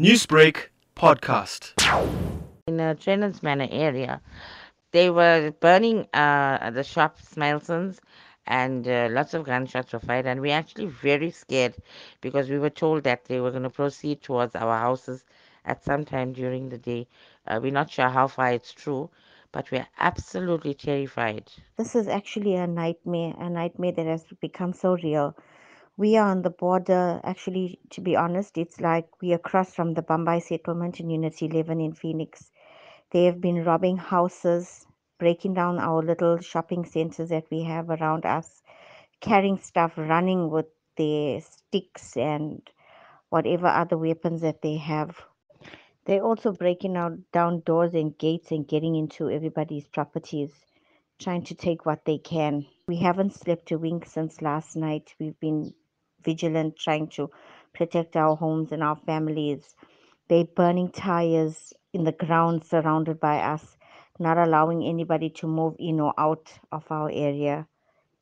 Newsbreak podcast. in the Trenance Manor area. They were burning uh, the shops, Smilesons, and uh, lots of gunshots were fired. And we're actually very scared because we were told that they were going to proceed towards our houses at some time during the day. Uh, we're not sure how far it's true, but we're absolutely terrified. This is actually a nightmare, a nightmare that has become so real. We are on the border, actually, to be honest, it's like we are across from the Bombay settlement in Unit 11 in Phoenix. They have been robbing houses, breaking down our little shopping centers that we have around us, carrying stuff, running with their sticks and whatever other weapons that they have. They're also breaking out down doors and gates and getting into everybody's properties, trying to take what they can. We haven't slept a wink since last night. We've been vigilant, trying to protect our homes and our families. They're burning tires in the ground surrounded by us, not allowing anybody to move in or out of our area.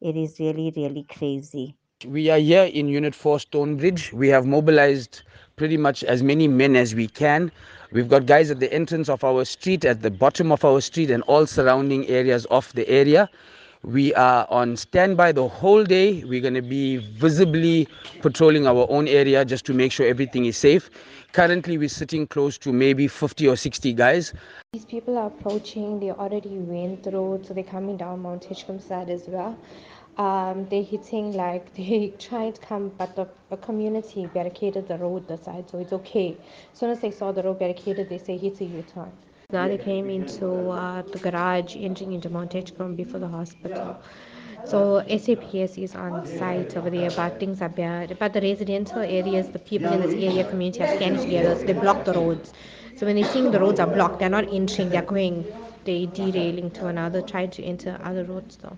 It is really, really crazy. We are here in Unit 4 Stonebridge. We have mobilized pretty much as many men as we can. We've got guys at the entrance of our street, at the bottom of our street, and all surrounding areas of the area. We are on standby the whole day. We're going to be visibly patrolling our own area just to make sure everything is safe. Currently, we're sitting close to maybe 50 or 60 guys. These people are approaching, they already went through, so they're coming down Mount Edgecombe side as well. Um, they're hitting like they trying to come, but the, the community barricaded the road the side, so it's okay. As soon as they saw the road barricaded, they say hit a U-turn. Now they came into uh, the garage, entering into Mount Edgecombe before the hospital. So SAPS is on site over there, but things are bad. But the residential areas, the people in this area community are standing together, so they block the roads. So when they're seeing the roads are blocked, they're not entering, they're going, they're derailing to another, trying to enter other roads though.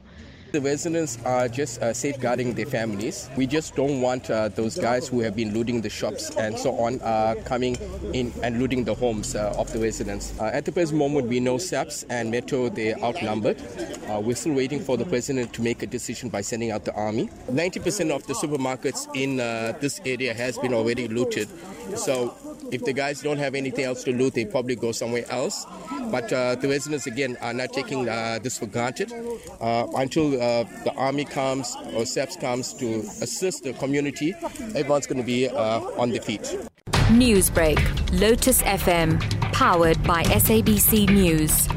The residents are just uh, safeguarding their families. We just don't want uh, those guys who have been looting the shops and so on uh, coming in and looting the homes uh, of the residents. Uh, at the present moment, we know SAPS and Metro they're outnumbered. Uh, we're still waiting for the president to make a decision by sending out the army. 90% of the supermarkets in this area has been already looted. So if the guys don't have anything else to loot, they probably go somewhere else. But the residents again are not taking this for granted until uh, the army comes or SAPS comes to assist the community, everyone's going to be uh, on the feet. Newsbreak, Lotus FM, powered by SABC News.